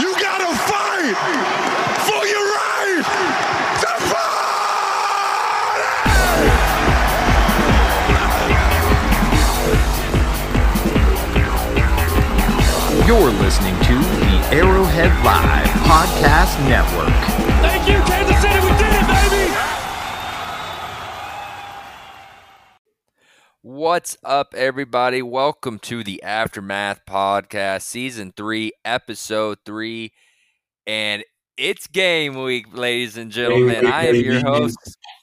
You gotta fight for your right to party! You're listening to the Arrowhead Live Podcast Network. What's up, everybody? Welcome to the Aftermath Podcast, Season 3, Episode 3. And it's game week, ladies and gentlemen. I am your host,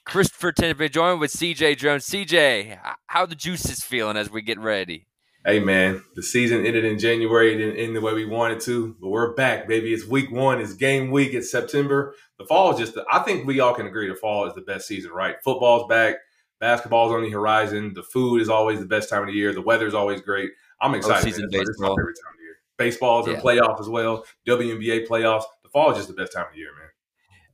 Christopher Tenenbaum, joined with CJ Jones. CJ, how the juices feeling as we get ready? Hey, man, the season ended in January. It didn't end the way we wanted to, but we're back, baby. It's week one. It's game week. It's September. The fall is just, the, I think we all can agree the fall is the best season, right? Football's back. Basketball's on the horizon. The food is always the best time of the year. The weather's always great. I'm excited. Season baseball. Is favorite time of year. Baseball's in playoffs as well. WNBA playoffs. The fall is just the best time of the year, man.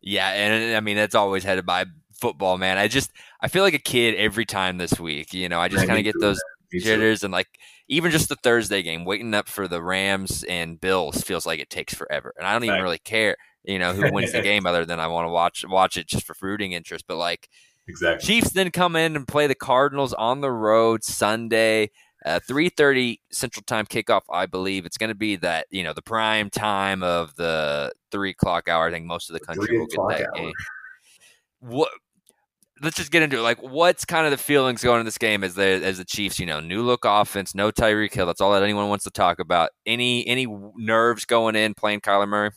Yeah, and I mean that's always headed by football, man. I just I feel like a kid every time this week. You know, I just kind of get those jitters and like even just the Thursday game, waiting up for the Rams and Bills feels like it takes forever, and I don't even right. really care. You know who wins the game, other than I want to watch watch it just for rooting interest. But like Exactly. Chiefs then come in and play the Cardinals on the road Sunday. Uh, 3.30 central time kickoff i believe. It's going to be that you know the prime time of the three o'clock hour. I think most of the country will get that hour. game. what let's just get into it. Like what's kind of the feelings going in this game as the as the chiefs you know new look offense no tyreek hill that's all that anyone wants to talk about. Any any nerves going in playing kyler murray?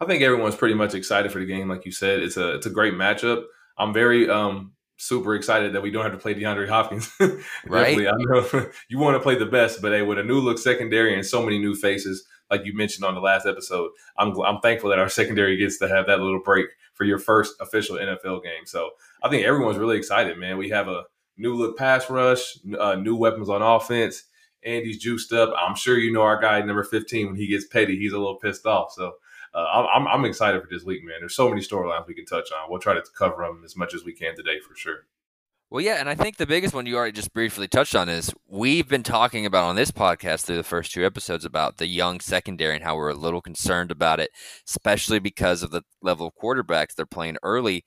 I think everyone's pretty much excited for the game like you said. It's a it's a great matchup I'm very um, super excited that we don't have to play DeAndre Hopkins. right. I know you want to play the best, but hey, with a new look secondary and so many new faces, like you mentioned on the last episode, I'm I'm thankful that our secondary gets to have that little break for your first official NFL game. So I think everyone's really excited, man. We have a new look pass rush, uh, new weapons on offense. Andy's juiced up. I'm sure you know our guy number 15 when he gets petty, he's a little pissed off. So uh, I'm, I'm excited for this week, man. There's so many storylines we can touch on. We'll try to cover them as much as we can today for sure. Well, yeah, and I think the biggest one you already just briefly touched on is we've been talking about on this podcast through the first two episodes about the young secondary and how we're a little concerned about it, especially because of the level of quarterbacks they're playing early.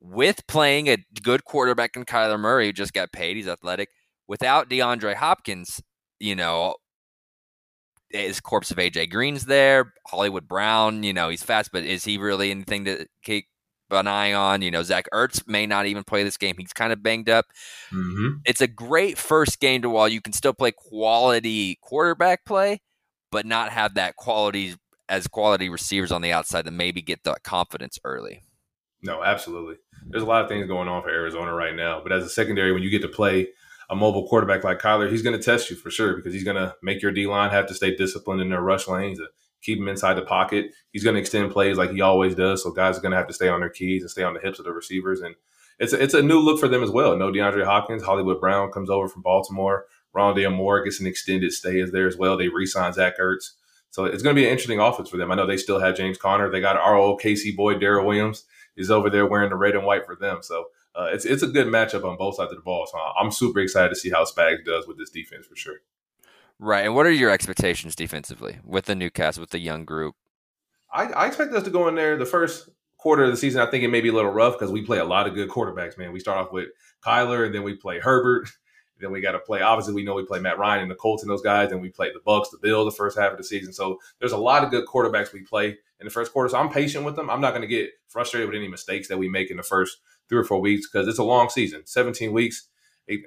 With playing a good quarterback in Kyler Murray, who just got paid, he's athletic. Without DeAndre Hopkins, you know, his corpse of AJ Green's there. Hollywood Brown, you know, he's fast, but is he really anything to keep an eye on? You know, Zach Ertz may not even play this game. He's kind of banged up. Mm-hmm. It's a great first game to while you can still play quality quarterback play, but not have that quality as quality receivers on the outside that maybe get the confidence early. No, absolutely. There's a lot of things going on for Arizona right now, but as a secondary, when you get to play a mobile quarterback like Kyler, he's going to test you for sure because he's going to make your D line have to stay disciplined in their rush lanes and keep them inside the pocket. He's going to extend plays like he always does. So guys are going to have to stay on their keys and stay on the hips of the receivers. And it's a, it's a new look for them as well. No DeAndre Hopkins, Hollywood Brown comes over from Baltimore. Rondale Moore gets an extended stay as there as well. They re-sign Zach Ertz. So it's going to be an interesting offense for them. I know they still have James Conner. They got our old KC boy, Darrel Williams, is over there wearing the red and white for them. So uh, it's it's a good matchup on both sides of the ball. So I'm super excited to see how Spags does with this defense for sure. Right. And what are your expectations defensively with the new cast, with the young group? I, I expect us to go in there the first quarter of the season. I think it may be a little rough because we play a lot of good quarterbacks, man. We start off with Kyler, and then we play Herbert. Then we got to play. Obviously, we know we play Matt Ryan and the Colts and those guys. And we play the Bucks, the Bill, the first half of the season. So there's a lot of good quarterbacks we play in the first quarter. So I'm patient with them. I'm not going to get frustrated with any mistakes that we make in the first three or four weeks because it's a long season. 17 weeks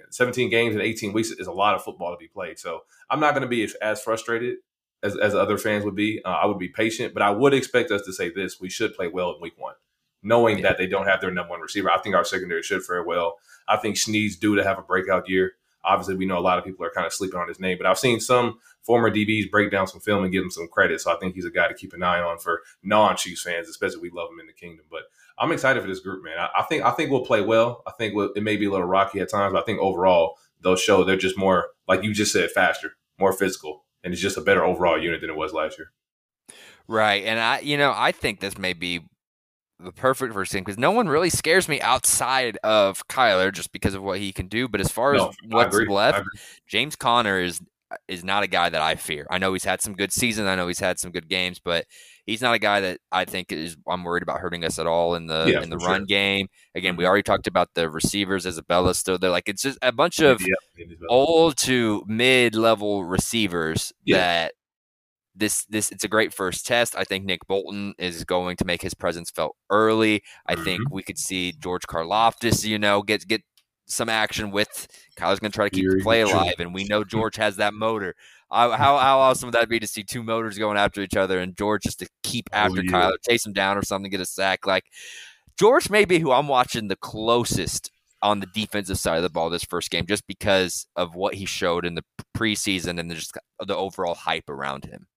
17 games in 18 weeks is a lot of football to be played. So i'm not going to be as, frustrated as, as other fans would be. Uh, i would be patient but i would expect us to say this we should play well in week one knowing yeah. that they don't have their number one receiver. I think our secondary should fare well. I think Sneed's due to have a breakout year. Obviously we know a lot of people are kind of sleeping on his name but i've seen some former dbs break down some film and give him some credit so i think he's a guy to keep an eye on for non-chiefs fans especially we love him in the kingdom. But I'm excited for this group, man. I, I think I think we'll play well. I think we'll, it may be a little rocky at times, but I think overall they'll show they're just more like you just said, faster, more physical, and it's just a better overall unit than it was last year. Right, and I, you know, I think this may be the perfect first team because no one really scares me outside of Kyler just because of what he can do. But as far no, as what's left, James Conner is is not a guy that I fear. I know he's had some good seasons. I know he's had some good games, but he's not a guy that I think is I'm worried about hurting us at all in the Yeah, in the run sure. game. Again, we Mhm. already talked about the receivers. Isabella still there. Like it's just a bunch of Yeah, it is well. old to mid level receivers Yeah. that this this it's a great first test. I think Nick Bolton is going to make his presence felt early. I think Mm-hmm. we could see George Karlaftis, you know, get get some action with Kyler's going to try to keep the play true. alive, and we know George has that motor. How how awesome would that be to see two motors going after each other and George just to keep oh, after Oh, yeah. Kyler, chase him down or something, get a sack? Like George may be who I'm watching the closest on the defensive side of the ball this first game, just because of what he showed in the preseason and just the overall hype around him.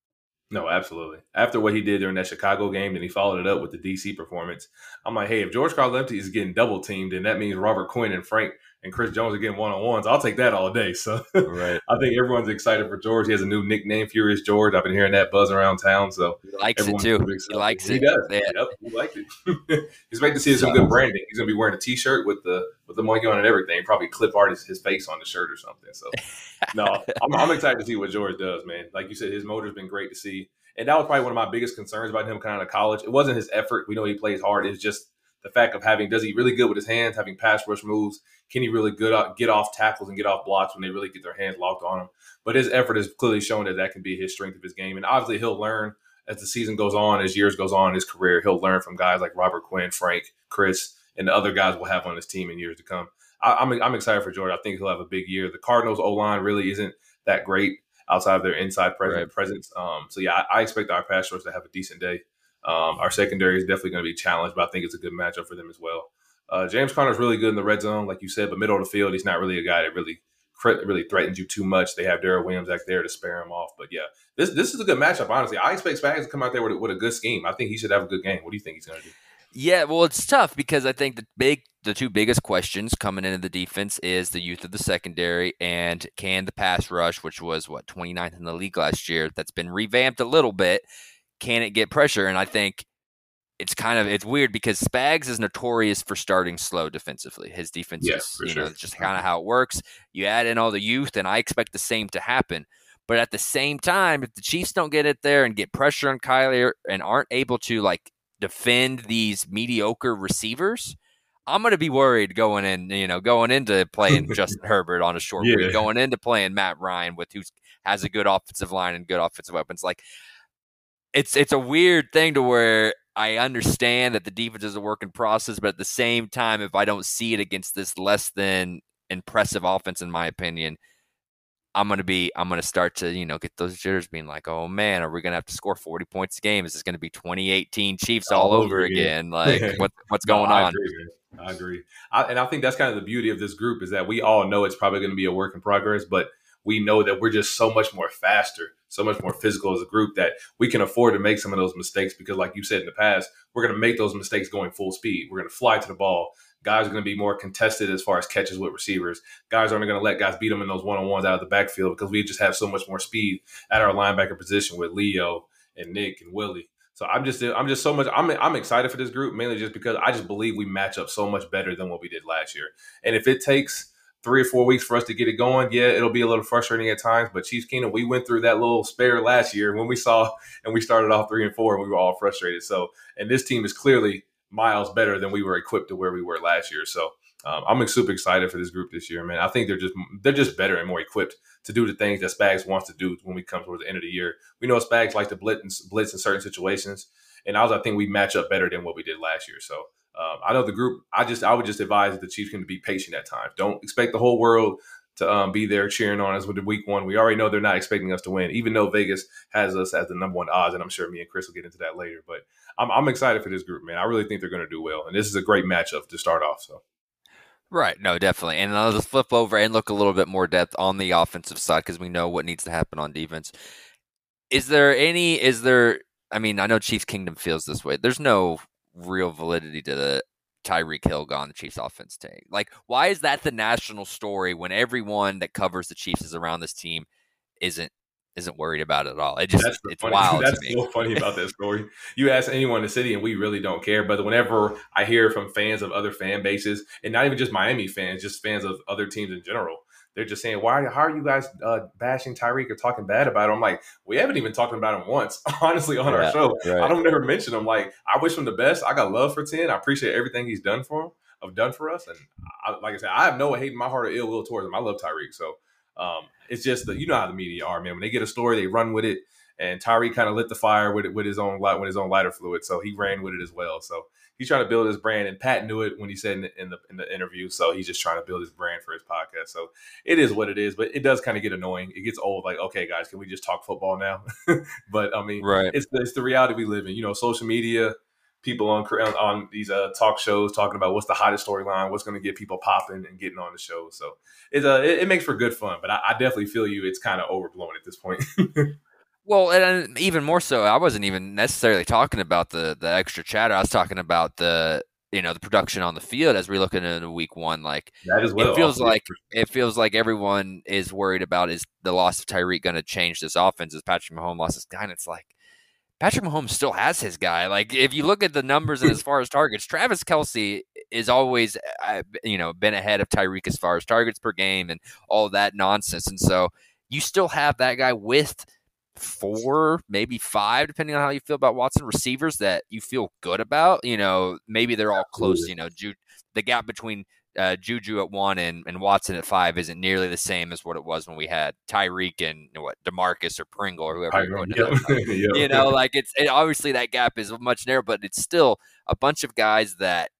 No, absolutely. After what he did during that Chicago game, then he followed it up with the DC performance. I'm like, hey, if George Karlaftis is getting double teamed, then that means Robert Quinn and Frank and Chris Jones are getting one on ones. I'll take that all day. So Right. I think everyone's excited for George. He has a new nickname, Furious George. I've been hearing that buzz around town. So He likes it too. He likes He it. He does. Yeah. Yep, he liked it. Expect to see some good branding. He's gonna be wearing a T-shirt with the with the monkey on and everything. Probably clip art his, his face on the shirt or something. So no, I'm, I'm excited to see what George does, man. Like you said, his motor's been great to see, and that was probably one of my biggest concerns about him coming out of college. It wasn't his effort. We know he plays hard. It's just the fact of having does he really good with his hands, having pass rush moves. Can he really good out, get off tackles and get off blocks when they really get their hands locked on him? But his effort is clearly showing that that can be his strength of his game, and obviously he'll learn as the season goes on, as years goes on in his career. He'll learn from guys like Robert Quinn, Frank, Chris, and the other guys we'll have on his team in years to come. I, I'm I'm excited for George. I think he'll have a big year. The Cardinals O line really isn't that great outside of their inside presence. Right. presence. Um, so yeah, I, I expect our pass rush to have a decent day. Um, our secondary is definitely going to be challenged, but I think it's a good matchup for them as well. Uh, James is really good in the red zone, like you said, but middle of the field, he's not really a guy that really really threatens you too much. They have Darrel Williams back there to spare him off. But yeah, this this is a good matchup. Honestly, I expect Spags to come out there with a, with a good scheme. I think he should have a good game. What do you think he's going to do? Yeah, well, it's tough because I think the big, the two biggest questions coming into the defense is the youth of the secondary and can the pass rush, which was what 29th in the league last year, that's been revamped a little bit, can it get pressure? And I think it's kind of it's weird because Spags is notorious for starting slow defensively. His defense Yeah, is, you sure. know, it's just uh-huh. kind of how it works. You add in all the youth, and I expect the same to happen. But at the same time, if the Chiefs don't get it there and get pressure on Kyler and aren't able to like defend these mediocre receivers, I'm going to be worried going in, you know, going into playing Justin Herbert on a short Yeah. week, going into playing Matt Ryan with who has a good offensive line and good offensive weapons. Like it's it's a weird thing to where I understand that the defense is a work in process, but at the same time, if I don't see it against this less than impressive offense, in my opinion, I'm gonna be I'm gonna start to you know get those jitters, being like, oh man, are we gonna have to score 40 points a game? Is this gonna be 2018 Chiefs all, All over again. again? Like what what's No, going I on? Agree. I agree. I, and I think that's kind of the beauty of this group is that we all know it's probably going to be a work in progress, but we know that we're just so much more faster, so much more physical as a group that we can afford to make some of those mistakes because, like you said in the past, we're going to make those mistakes going full speed. We're going to fly to the ball. Guys are going to be more contested as far as catches with receivers. Guys aren't going to let guys beat them in those one on ones out of the backfield because we just have so much more speed at our linebacker position with Leo and Nick and Willie. So I'm just I'm just so much I'm I'm excited for this group mainly just because I just believe we match up so much better than what we did last year. And if it takes three or four weeks for us to get it going, yeah, it'll be a little frustrating at times. But Chiefs Kingdom, we went through that little spare last year when we saw and we started off three and four and we were all frustrated. So and this team is clearly miles better than we were equipped to where we were last year. So um, I'm super excited for this group this year, man. I think they're just they're just better and more equipped to do the things that Spags wants to do when we come towards the end of the year. We know Spags likes to blitz blitz in certain situations, and I was I think we match up better than what we did last year. So um, I know the group. I just I would just advise the Chiefs can be patient at times. Don't expect the whole world to um, be there cheering on us with the week one. We already know they're not expecting us to win, even though Vegas has us as the number one odds, and I'm sure me and Chris will get into that later. But I'm, I'm excited for this group, man. I really think they're going to do well, and this is a great matchup to start off. So. Right. No, definitely. And I'll just flip over and look a little bit more depth on the offensive side because we know what needs to happen on defense. Is there any, is there, I mean, I know Chiefs Kingdom feels this way. There's no real validity to the Tyreek Hill gone the Chiefs offense take. Like, why is that the national story when everyone that covers the Chiefs is around this team isn't isn't worried about it at all? It just That's it's funny, wild That's to me. so funny about that story. You ask anyone in the city, and we really don't care. But whenever I hear from fans of other fan bases, and not even just Miami fans, just fans of other teams in general, they're just saying, "Why? How are you guys uh, bashing Tyreek or talking bad about him?" I'm like, we haven't even talked about him once, honestly, on Yeah, our show. right. I don't never mention him. Like, I wish him the best. I got love for Ten. I appreciate everything he's done for him, have done for us, and I, like I said, I have no hate in my heart or ill will towards him. I love Tyreek, so um, it's just that you know how the media are, man. When they get a story, they run with it. And Tyreek kind of lit the fire with it with his own light with his own lighter fluid, so he ran with it as well. So he's trying to build his brand, and Pat knew it when he said in the, in the in the interview. So he's just trying to build his brand for his podcast. So it is what it is, but it does kind of get annoying. It gets old. Like, okay, guys, can we just talk football now? but I mean, Right. it's the, it's the reality we live in. You know, social media, people on on these uh, talk shows talking about what's the hottest storyline, what's going to get people popping and getting on the show. So it's uh, it, it makes for good fun. But I, I definitely feel you. It's kind of overblown at this point. Well, and even more so, I wasn't even necessarily talking about the the extra chatter. I was talking about the you know the production on the field as we're looking into week one. Like that well. it feels like it feels like everyone is worried about is the loss of Tyreek going to change this offense? Is Patrick Mahomes lost his guy? And it's like Patrick Mahomes still has his guy. Like if you look at the numbers and as far as targets, Travis Kelce is always uh, you know been ahead of Tyreek as far as targets per game and all that nonsense. And so you still have that guy with four, maybe five, depending on how you feel about Watson receivers that you feel good about. You know, maybe they're all close. You know, Ju- the gap between uh, Juju at one and, and Watson at five isn't nearly the same as what it was when we had Tyreek and what Demarcus or Pringle or whoever. you put in Yep. Yep. you know, like it's it, obviously that gap is much narrower, but it's still a bunch of guys that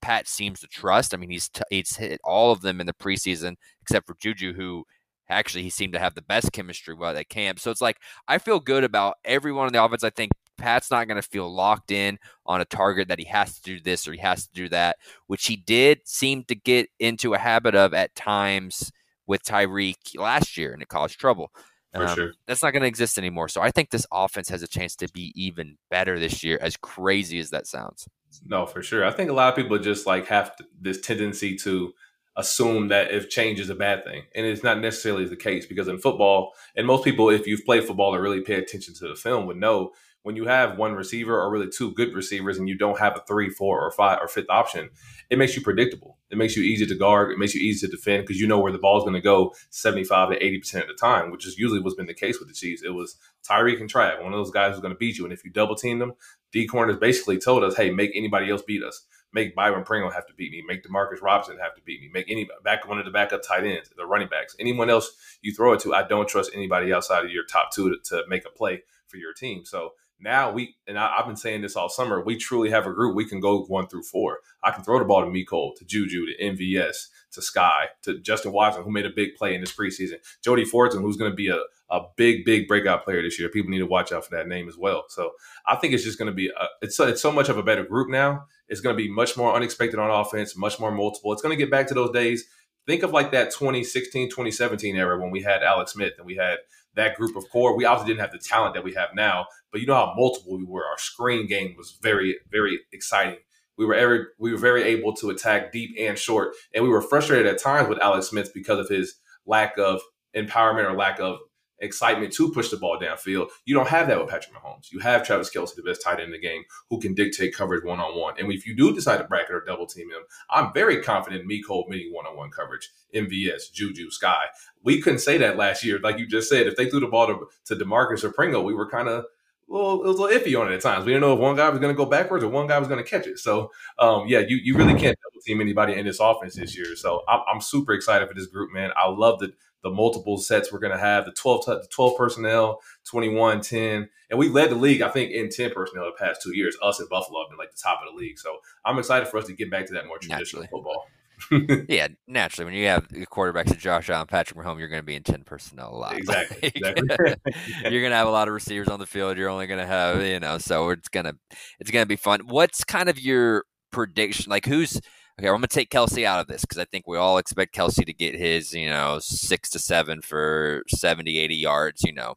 Pat seems to trust. I mean, he's t- he's hit all of them in the preseason except for Juju, who actually he seemed to have the best chemistry while at camp. So it's like I feel good about everyone in the offense. I think Pat's not going to feel locked in on a target that he has to do this or he has to do that, which he did seem to get into a habit of at times with Tyreek last year and it caused trouble. For Um, sure. That's not going to exist anymore. So I think this offense has a chance to be even better this year, as crazy as that sounds. No, for sure. I think a lot of people just like have this tendency to assume that if change is a bad thing, and it's not necessarily the case because in football, and most people, if you've played football or really pay attention to the film, would know when you have one receiver or really two good receivers, and you don't have a three, four, or five or fifth option, it makes you predictable. It makes you easy to guard. It makes you easy to defend because you know where the ball is going to go seventy five to eighty percent of the time, which is usually what's been the case with the Chiefs. It was Tyreek and Trav, one of those guys who's going to beat you, and if you double team them, D corners basically told us, "Hey, make anybody else beat us. Make Byron Pringle have to beat me. Make Demarcus Robinson have to beat me. Make any back one of the backup tight ends, the running backs, anyone else you throw it to. I don't trust anybody outside of your top two to, to make a play for your team. So now we and I, I've been saying this all summer. We truly have a group. We can go one through four. I can throw the ball to Miko, to Juju, to MVS, to Skyy, to Justin Watson, who made a big play in this preseason. Jody Fortson, who's going to be a a big, big breakout player this year. People need to watch out for that name as well. So I think it's just going to be a, it's so, it's so much of a better group now. It's going to be much more unexpected on offense, much more multiple. It's going to get back to those days. Think of like that 2016, 2017 era when we had Alex Smith and we had that group of core. We obviously didn't have the talent that we have now, but you know how multiple we were. Our screen game was very, very exciting. We were every, we were very able to attack deep and short, and we were frustrated at times with Alex Smith because of his lack of empowerment or lack of excitement to push the ball downfield. You don't have that with Patrick Mahomes. You have Travis Kelce, the best tight end in the game, who can dictate coverage one on one. And if you do decide to bracket or double team him, I'm very confident in Miko meeting one on one coverage. MVS, Juju, Skyy. We couldn't say that last year. Like you just said, if they threw the ball to, to Demarcus or Pringle, we were kind of well, it was a little iffy on it at times. We didn't know if one guy was going to go backwards or one guy was going to catch it. So, um, yeah, you, you really can't double team anybody in this offense this year. So, I'm, I'm super excited for this group, man. I love the the multiple sets we're going to have the 12 t- the 12 personnel 21 10 and we led the league i think in 10 personnel the past two years us and buffalo have been like the top of the league so i'm excited for us to get back to that more traditional Naturally. football Yeah, naturally, when you have the quarterbacks of Josh Allen, Patrick Mahomes, you're going to be in ten personnel a lot. Exactly, Like, exactly. you're going to have a lot of receivers on the field. You're only going to have, you know, so it's gonna it's gonna be fun. What's kind of your prediction? Like, who's okay? I'm going to take Kelce out of this because I think we all expect Kelce to get his, you know, six to seven for 70, 80 yards. You know,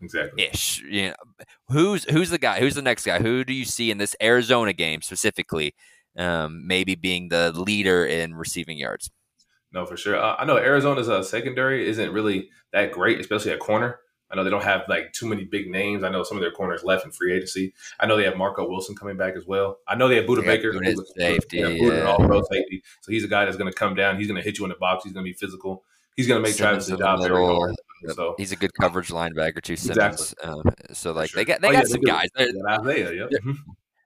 exactly ish. You know, who's who's the guy? Who's the next guy? Who do you see in this Arizona game specifically? Um, maybe being the leader in receiving yards. no for sure uh, i know arizona's uh, secondary isn't really that great especially at corner I know they don't have like too many big names. I know some of their corners left in free agency. I know they have Marco Wilson coming back as well. I know they have Budda Baker, safety, yeah, yeah. all pro safety. So he's a guy that's going to come down. He's going to hit you in the box. He's going to be physical. he's going to make Simmons Travis' job very middle. hard. Yep. So He's a good coverage linebacker too, Exactly. Um, so like sure. they got they Oh, got yeah, some guys. Yeah, Isaiah, yep.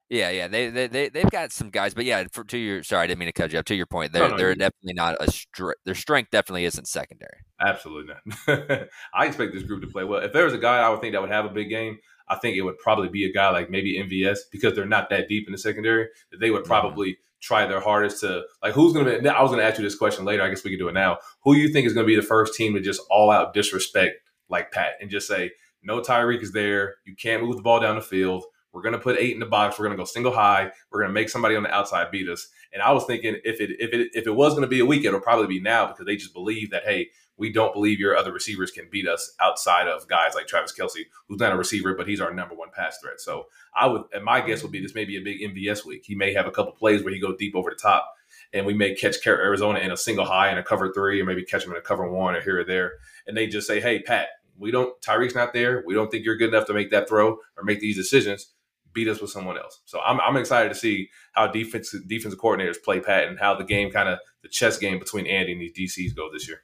Yeah. Yeah, they they they they've got some guys, but yeah, for to your sorry, I didn't mean to cut you up. To your point, they're No, no, they're definitely not a str- their strength definitely isn't secondary. Absolutely not. I expect this group to play well. If there was a guy I would think that would have a big game, I think it would probably be a guy like maybe MVS because they're not that deep in the secondary. They would Mhm. probably try their hardest to like who's going to be. I was going to ask you this question later. I guess we can do it now. Who do you think is going to be the first team to just all out disrespect like Pat and just say no Tyreek is there. You can't move the ball down the field. We're to put eight in the box. We're to go single high. We're to make somebody on the outside beat us. And I was thinking if it if it if it was to be a week, it'll probably be now because they just believe that hey, we don't believe your other receivers can beat us outside of guys like Travis Kelce, who's not a receiver, but he's our number one pass threat. So I would, and my guess would be this may be a big MVS week. He may have a couple plays where he go deep over the top, and we may catch Arizona in a single high and a cover three, or maybe catch them in a cover one or here or there, and they just say, hey, Pat, we don't Tyreek's not there. We don't think you're good enough to make that throw or make these decisions. Beat us with someone else. So I'm, I'm excited to see how defense defensive coordinators play Pat and how the game kind of the chess game between Andy and these DCs go this year.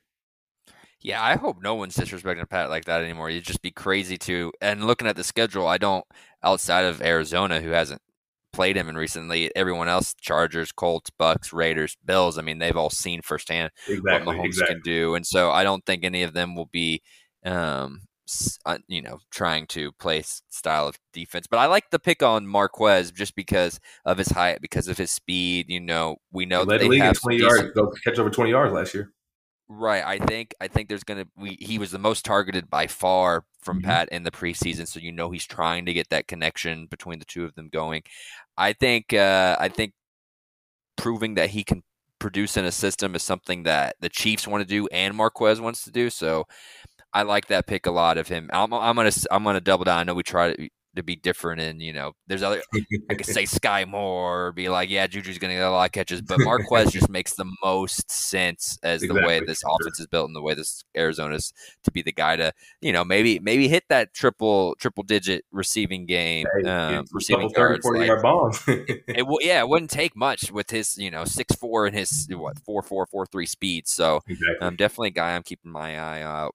Yeah, I hope no one's disrespecting Pat like that anymore. You'd just be crazy to. And looking at the schedule, I don't outside of Arizona, who hasn't played him in recently. Everyone else, Chargers, Colts, Bucks, Raiders, Bills. I mean, they've all seen firsthand Exactly. what Mahomes exactly. can do, and so I don't think any of them will be, um, uh, you know, trying to play style of defense. But I like the pick on Marquez just because of his height, because of his speed. You know, we know that they have 20 decent- yards, go catch over 20 yards last year. Right. I think I think there's gonna we he was the most targeted by far from Mhm. Pat in the preseason, so you know he's trying to get that connection between the two of them going. I think uh I think proving that he can produce in a system is something that the Chiefs want to do and Marquez wants to do. So I like that pick a lot of him. I'm, I'm gonna I'm gonna double down. I know we try to, to be different, and you know, there's other I could say Skyy Moore or be like, yeah, Juju's going to get a lot of catches, but Marquez just makes the most sense as the way this offense is built and the way this Arizona's to be the guy to, you know, maybe maybe hit that triple triple digit receiving game, Hey, um, receiving couple 30, yards. 40 like- yard bombs. it w- yeah, it wouldn't take much with his, you know, six four and his what four four four three speed. So exactly. um, definitely a guy I'm keeping my eye out.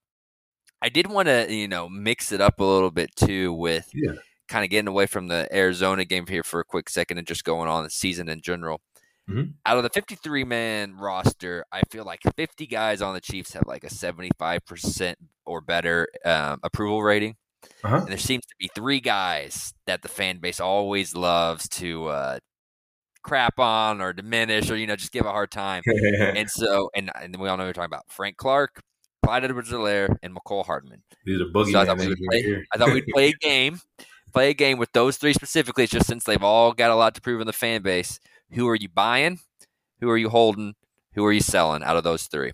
I did want to, you know, mix it up a little bit too with Yeah. kind of getting away from the Arizona game here for a quick second and just going on the season in general. Mhm. Out of the 53 man roster, I feel like 50 guys on the Chiefs have like a 75% or better um, approval rating. Uh-huh. And there seems to be three guys that the fan base always loves to uh, crap on or diminish or, you know, just give a hard time and so, and, and we all know we're talking about Frank Clark, Clyde Edwards Helaire, and Mecole Hardman. These are boogie So I thought play- I thought we'd play a game, play a game with those three specifically, just since they've all got a lot to prove in the fan base. Who are you buying? Who are you holding? Who are you selling out of those three?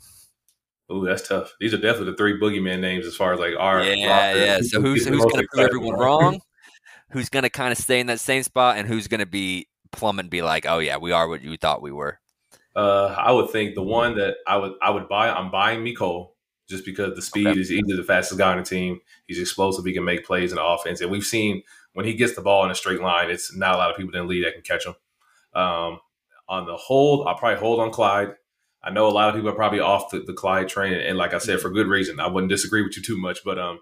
Ooh, that's tough. These are definitely the three boogeyman names as far as like our yeah, roster. yeah. So who's who's going to prove everyone one? wrong? Who's going to kind of stay in that same spot, and who's going to be plummet and be like, oh yeah, we are what you thought we were. Uh, I would think the one that I would I would buy. I'm buying Mecole just because the speed Okay. is he's the fastest guy on the team. He's explosive. He can make plays in the offense, and we've seen when he gets the ball in a straight line, it's not a lot of people in the league that can catch him. Um, on the hold, I'll probably hold on Clyde. I know a lot of people are probably off the, the Clyde train, and like I said, for good reason. I wouldn't disagree with you too much, but um,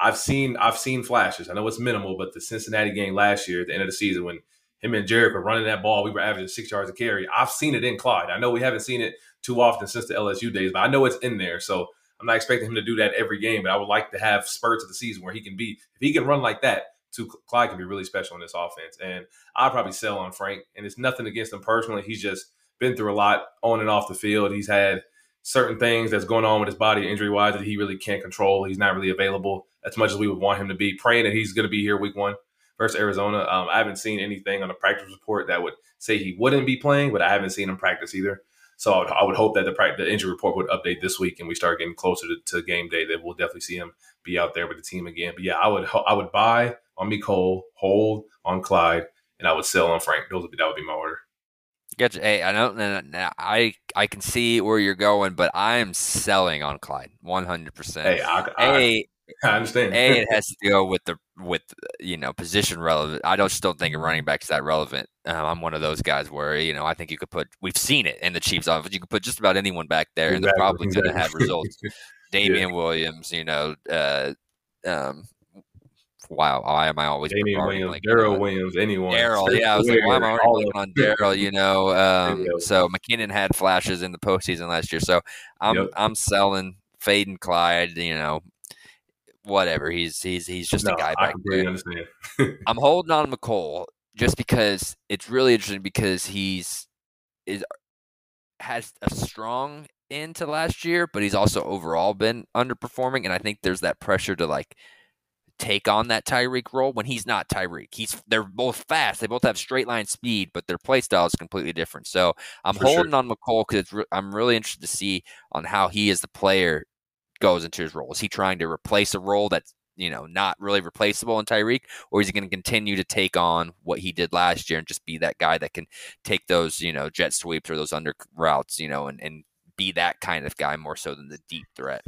I've seen I've seen flashes. I know it's minimal, but the Cincinnati game last year at the end of the season when him and Jerick were running that ball, we were averaging six yards a carry. I've seen it in Clyde. I know we haven't seen it too often since the LSU days, but I know it's in there. So I'm not expecting him to do that every game, but I would like to have spurts of the season where he can be if he can run like that. To Clyde can be really special in this offense, and I'd probably sell on Frank. And it's nothing against him personally. He's just been through a lot on and off the field. He's had certain things that's going on with his body injury wise that he really can't control. He's not really available as much as we would want him to be. Praying that he's going to be here week one versus Arizona. Um, I haven't seen anything on the practice report that would say he wouldn't be playing, but I haven't seen him practice either. So I would, I would hope that the, the injury report would update this week and we start getting closer to, to game day. That we'll definitely see him be out there with the team again. But yeah, I would I would buy on Cole, hold on Clyde, and I would sell on Frank. Those would be, that would be my order. Gotcha. Hey, I don't. I I can see where you're going, but I am selling on Clyde 100. percent Hey, I, I, A I understand. A, it has to go with the with you know position relevant. I just don't think a running back is that relevant. Um, I'm one of those guys where you know I think you could put. We've seen it in the Chiefs office. You could put just about anyone back there, and they're Exactly, probably going to have results. Damien Williams, you know, uh, um, wow, why am I always Damien Williams, blanking Darrel on- Williams, anyone. Darrel, yeah, I was like, why am I already blanking on. Darrel? You know, um, so McKinnon had flashes in the postseason last year, so I'm Yep. I'm selling Fade and Clyde. You know, whatever. He's he's he's just No, a guy I back completely there. understand. I'm holding on to Mecole just because it's really interesting because he's is has a strong end to last year, but he's also overall been underperforming, and I think there's that pressure to like take on that Tyreek role when he's not Tyreek. He's they're both fast. They both have straight line speed, but their play style is completely different. So I'm For sure. holding on Mecole because re- I'm really interested to see on how he is the player goes into his role. Is he trying to replace a role that's you know not really replaceable in Tyreek, or is he going to continue to take on what he did last year and just be that guy that can take those you know jet sweeps or those under routes, you know, and and be that kind of guy more so than the deep threat.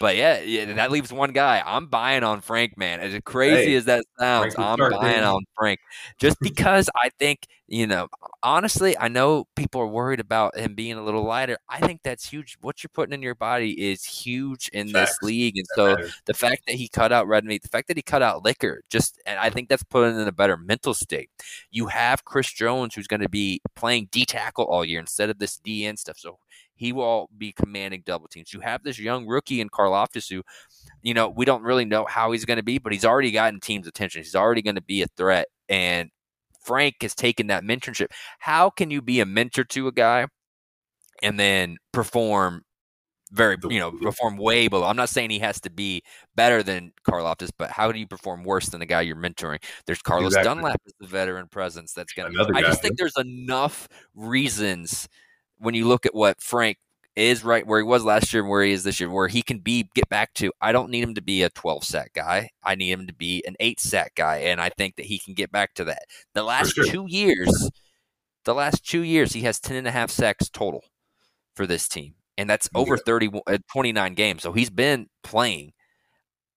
But yeah, yeah, that leaves one guy. I'm buying on Frank, man. As crazy Hey, as that sounds, I'm buying on Frank just because I think you know. Honestly, I know people are worried about him being a little lighter. I think that's huge. What you're putting in your body is huge in this league, and That so matters. the fact that he cut out red meat, the fact that he cut out liquor, just and I think that's putting in a better mental state. You have Chris Jones who's going to be playing D tackle all year instead of this DN stuff, so he will be commanding double teams. You have this young rookie in Karlaftis who, you know, we don't really know how he's going to be, but he's already gotten teams' attention. He's already going to be a threat, and Frank has taken that mentorship. How can you be a mentor to a guy and then perform very, you know, perform way below? I'm not saying he has to be better than Karlaftis, but how do you perform worse than the guy you're mentoring? There's Carlos Exactly. Dunlap as the veteran presence that's going to. I just think there's enough reasons when you look at what Frank is right where he was last year and where he is this year, where he can be get back to. I don't need him to be a 12 sack guy. I need him to be an eight sack guy, and I think that he can get back to that. The last sure. two years, the last two years, he has 10 and a half sacks total for this team, and that's over 30, uh, 29 games. So he's been playing.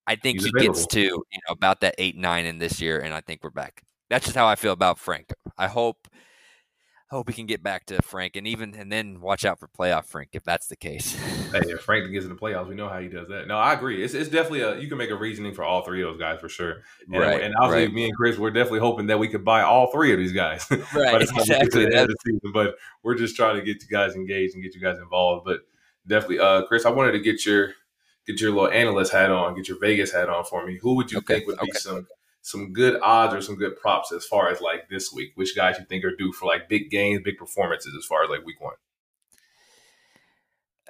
I think He's he gets to you know about that eight nine in this year, and I think we're back. That's just how I feel about Frank. I hope hope we can get back to Frank, and even and then watch out for playoff Frank if that's the case. Hey, if Frank gets in the playoffs, we know how he does that. No, I agree. It's, it's definitely a you can make a reasoning for all three of those guys for sure. And, Right, and obviously, right. me and Chris, we're definitely hoping that we could buy all three of these guys. Right, we exactly. the end of That- the season. But we're just trying to get you guys engaged and get you guys involved. But definitely, uh, Chris, I wanted to get your get your little analyst hat on, get your Vegas hat on for me. Who would you Okay, think would be some some good odds or some good props as far as like this week? Which guys you think are due for like big games, big performances as far as like week one?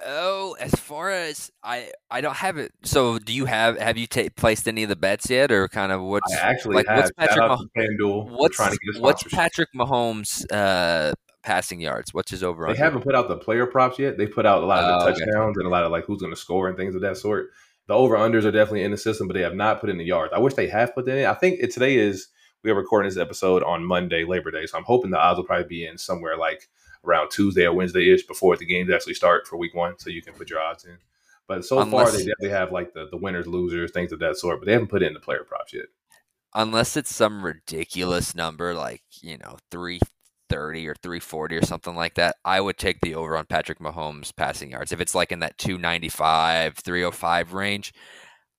Oh, as far as I, I don't have it. So, do you have have you ta- placed any of the bets yet, or kind of what's I actually like, have what's Patrick shout out Mah- to FanDuel. We're what's trying to get what's. Patrick Mahomes' uh, passing yards? What's his over? They haven't put out the player props yet. They put out a lot of the Oh, okay. touchdowns and a lot of like who's going to score and things of that sort. The over unders are definitely in the system, but they have not put in the yards. I wish they have put that in. I think it, today is we are recording this episode on Monday, Labor Day, so I'm hoping the odds will probably be in somewhere like around Tuesday or Wednesday ish before the games actually start for Week One, so you can put your odds in. But so far, they definitely have like the the winners, losers, things of that sort, but they haven't put in the player props yet. unless it's some ridiculous number like you know 330 or 340 or something like that i would take the over on patrick mahomes passing yards. If it's like in that 295 305 range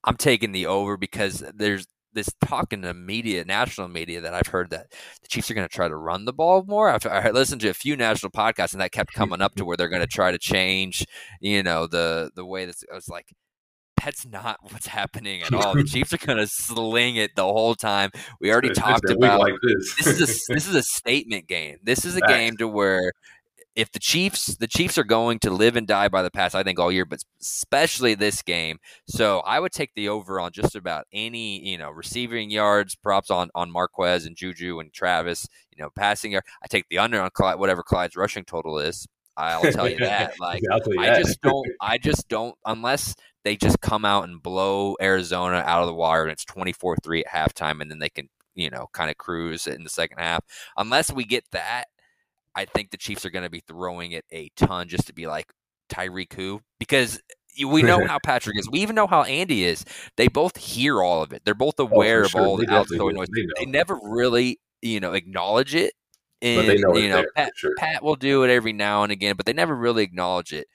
i'm taking the over because there's this talk in the media national media that i've heard that the chiefs are going to try to run the ball more. I've, i listened to a few national podcasts and that kept coming up to where they're going to try to change you know the the way that i was like that's not what's happening at all. The Chiefs are going to sling it the whole time. We already It's- talked about like this. this is a this is a statement game. This is a game to where if the Chiefs the Chiefs are going to live and die by the pass, I think all year, but especially this game. So I would take the over on just about any you know receiving yards, props on on Marquez and Juju and Travis. You know passing yard. I take the under on Clyde, whatever Clyde's rushing total is. I'll tell you that. Like I'll I that. just don't. I just don't. Unless they just come out and blow Arizona out of the water and it's twenty four three at halftime, and then they can you know kind of cruise in the second half. Unless we get that, I think the Chiefs are going to be throwing it a ton just to be like Tyreek who because we know how Patrick is. We even know how Andy is. They both hear all of it. They're both oh, aware oh, of all they the outgoing noise. They, they, never really, you know, acknowledge it. And, but they know you know, there, Pat, sure. Pat will do it every now and again, but they never really acknowledge it,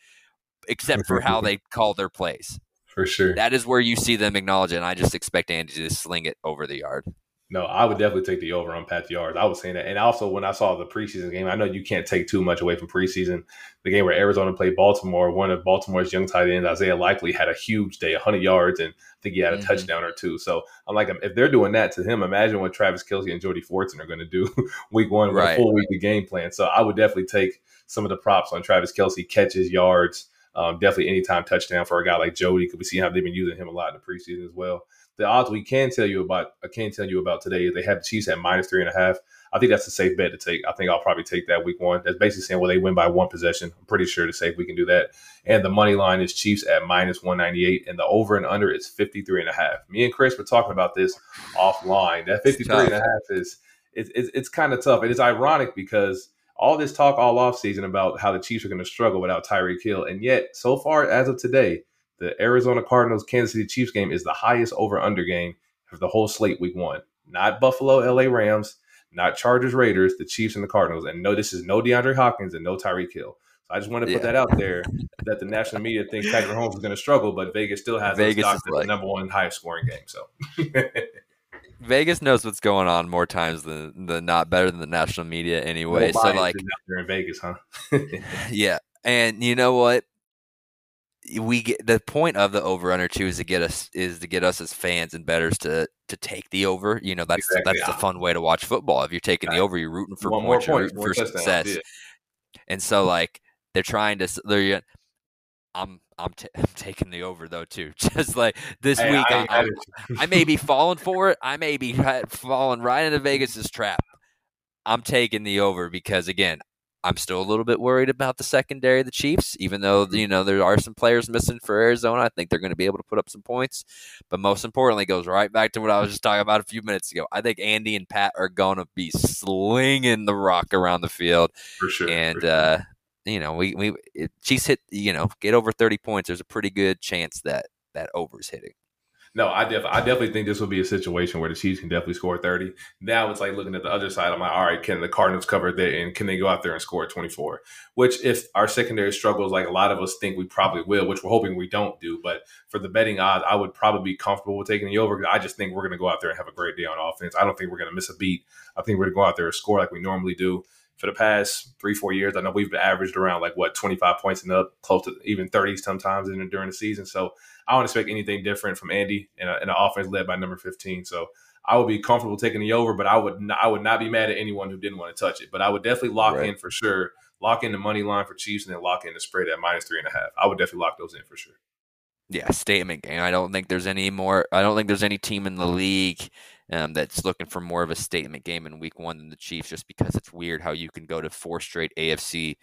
except for how they call their plays. For sure. That is where you see them acknowledge it. And I just expect Andy to sling it over the yard. No, I would definitely take the over on Pat Yards. I was saying that. And also, when I saw the preseason game, I know you can't take too much away from preseason. The game where Arizona played Baltimore, one of Baltimore's young tight ends, Isaiah Likely, had a huge day, 100 yards, and I think he had a Mhm. touchdown or two. So I'm like, if they're doing that to him, imagine what Travis Kelce and Jody Fortson are going to do week one with Right. a full week of game plan. So I would definitely take some of the props on Travis Kelce, catches, yards, um, definitely anytime touchdown for a guy like Jody, because we see how they've been using him a lot in the preseason as well the odds we can tell you about I can tell you about today they have the Chiefs at minus three and a half. I think that's a safe bet to take. I think I'll probably take that week one. That's basically saying well they win by one possession. I'm pretty sure to say we can do that. And the money line is Chiefs at minus one ninety eight, and the over and under is 53 and a half. Me and Chris were talking about this offline. That 53 and a half is it's it's, it's kind of tough. It is ironic because all this talk all off season about how the Chiefs are going to struggle without Tyreek Hill, and yet so far as of today the Arizona Cardinals Kansas City Chiefs game is the highest over under game of the whole slate week one. Not Buffalo LA Rams, not Chargers Raiders, the Chiefs and the Cardinals. And no, this is no DeAndre Hopkins and no Tyreek Hill. So I just want to put Yeah. that out there that the national media thinks Patrick Mahomes is going to struggle, but Vegas still has Vegas as like- the number one highest scoring game. So Vegas knows what's going on more times than the not better than the national media anyway. No so like out there in Vegas, huh? Yeah, and you know what? We get the point of the over under too is to get us is to get us as fans and betters to to take the over. You know that's Exactly, that's the fun way to watch football. If you're taking the over, you're rooting for One points, rooting for success. Yeah. And so like they're trying to they're I'm I'm, t- I'm taking the over though too. Just like this Hey, week, I I, I, mad at you. I may be falling for it. I may be right- falling right into Vegas's trap. I'm taking the over because again, I'm still a little bit worried about the secondary of the Chiefs, even though you know there are some players missing for Arizona. I think they're going to be able to put up some points, but most importantly, it goes right back to what I was just talking about a few minutes ago. I think Andy and Pat are going to be slinging the rock around the field, for sure. and for sure. uh, you know we we Chiefs hit you know get over 30 points. There's a pretty good chance that that over's hitting. No, I definitely, I definitely think this will be a situation where the Chiefs can definitely score thirty. Now it's like looking at the other side. I'm like, all right, can the Cardinals cover that, and can they go out there and score twenty four? Which, if our secondary struggles, like a lot of us think we probably will, which we're hoping we don't do. But for the betting odds, I would probably be comfortable with taking the over. I just think we're going to go out there and have a great day on offense. I don't think we're going to miss a beat. I think we're going to go out there and score like we normally do. For the past three, four years, I know we've averaged around like what twenty five points and up, close to even thirty sometimes in, during the season. So I don't expect anything different from Andy in, a, in an offense led by number 15. So I would be comfortable taking the over, but I would not, I would not be mad at anyone who didn't want to touch it. But I would definitely lock Right. in for sure, lock in the money line for Chiefs, and then lock in the spread at minus three and a half. I would definitely lock those in for sure. Yeah, statement game. I don't think there's any more. I don't think there's any team in the league um, that's looking for more of a statement game in Week One than the Chiefs, just because it's weird how you can go to four straight AFC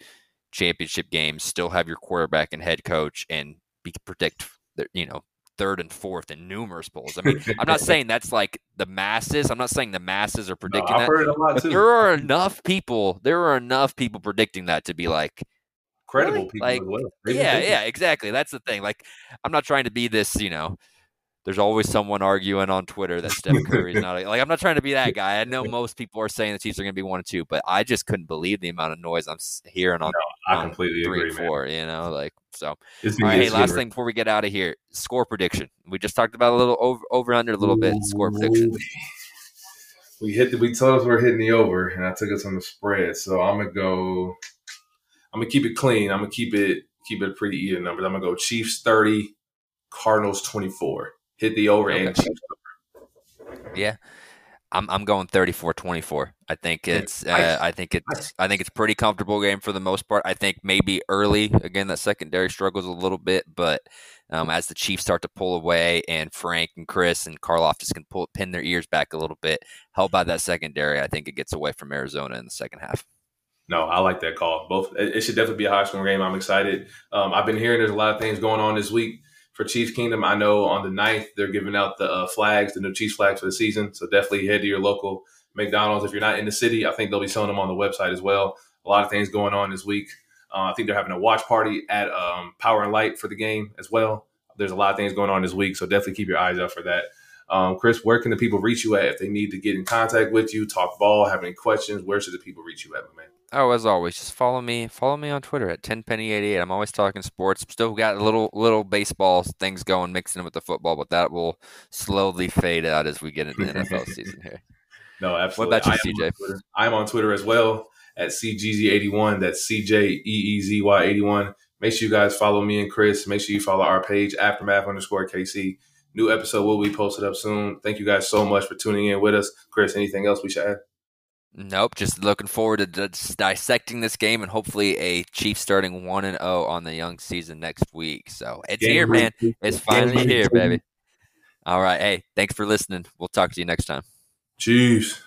Championship games, still have your quarterback and head coach, and be predict you know third and fourth in numerous polls. I mean, I'm not saying that's like the masses. I'm not saying the masses are predicting I've that, heard it a lot but too. there are enough people. There are enough people predicting that to be like, Credible really? people Like, well. Yeah, yeah, exactly. That's the thing. Like, I'm not trying to be this, you know. There's always someone arguing on Twitter that Steph Curry's not like. I'm not trying to be that guy. I know most people are saying the Chiefs are going to be one and two, but I just couldn't believe the amount of noise I'm hearing on I on completely three agree, and man. four. You know, like so. It's All right, hey, last thing before we get out of here, score prediction. We just talked about a little over, over under a little bit. Score prediction. We hit the, we told us we are hitting the over, and I took us on the spread. So I'm gonna go. I'm gonna keep it clean. I'm gonna keep it keep it pretty even numbers. I'm gonna go Chiefs 30, Cardinals 24. Hit the over and Okay. Chiefs. Yeah. I'm I'm going 34-24. I think it's uh, I think it's I think it's pretty comfortable game for the most part. I think maybe early again that secondary struggles a little bit, but um, as the Chiefs start to pull away and Frank and Chris and Karlaftis can pull pin their ears back a little bit, help by that secondary, I think it gets away from Arizona in the second half. No, I like that call. Both it it should definitely be a high scoring game. I'm excited. Um, I've been hearing there's a lot of things going on this week for Chiefs Kingdom. I know on the 9th they're giving out the uh, flags, the new Chiefs flags for the season. So definitely head to your local McDonald's if you're not in the city. I think they'll be selling them on the website as well. A lot of things going on this week. Uh, I think they're having a watch party at um, Power and Light for the game as well. There's a lot of things going on this week, so definitely keep your eyes out for that. Um, Chris, where can the people reach you at if they need to get in contact with you, talk ball, have any questions? Where should the people reach you at, my man? Oh, as always, just follow me. Follow me on Twitter at tenpenny88. I'm always talking sports. Still got little little baseball things going, mixing in with the football, but that will slowly fade out as we get into the NFL season here. No, absolutely. What about you, CJ? I'm on Twitter as well at CGZ81. That's CJEEZY81. Make sure you guys follow me and Chris. Make sure you follow our page, Aftermath underscore KC. New episode will be posted up soon. Thank you guys so much for tuning in with us. Chris, anything else we should add? Nope. Just looking forward to dis- dissecting this game and hopefully a Chief starting one and zero on the young season next week. So it's Game here, man. It's finally here, baby. All right. Hey, thanks for listening. We'll talk to you next time. Chiefs.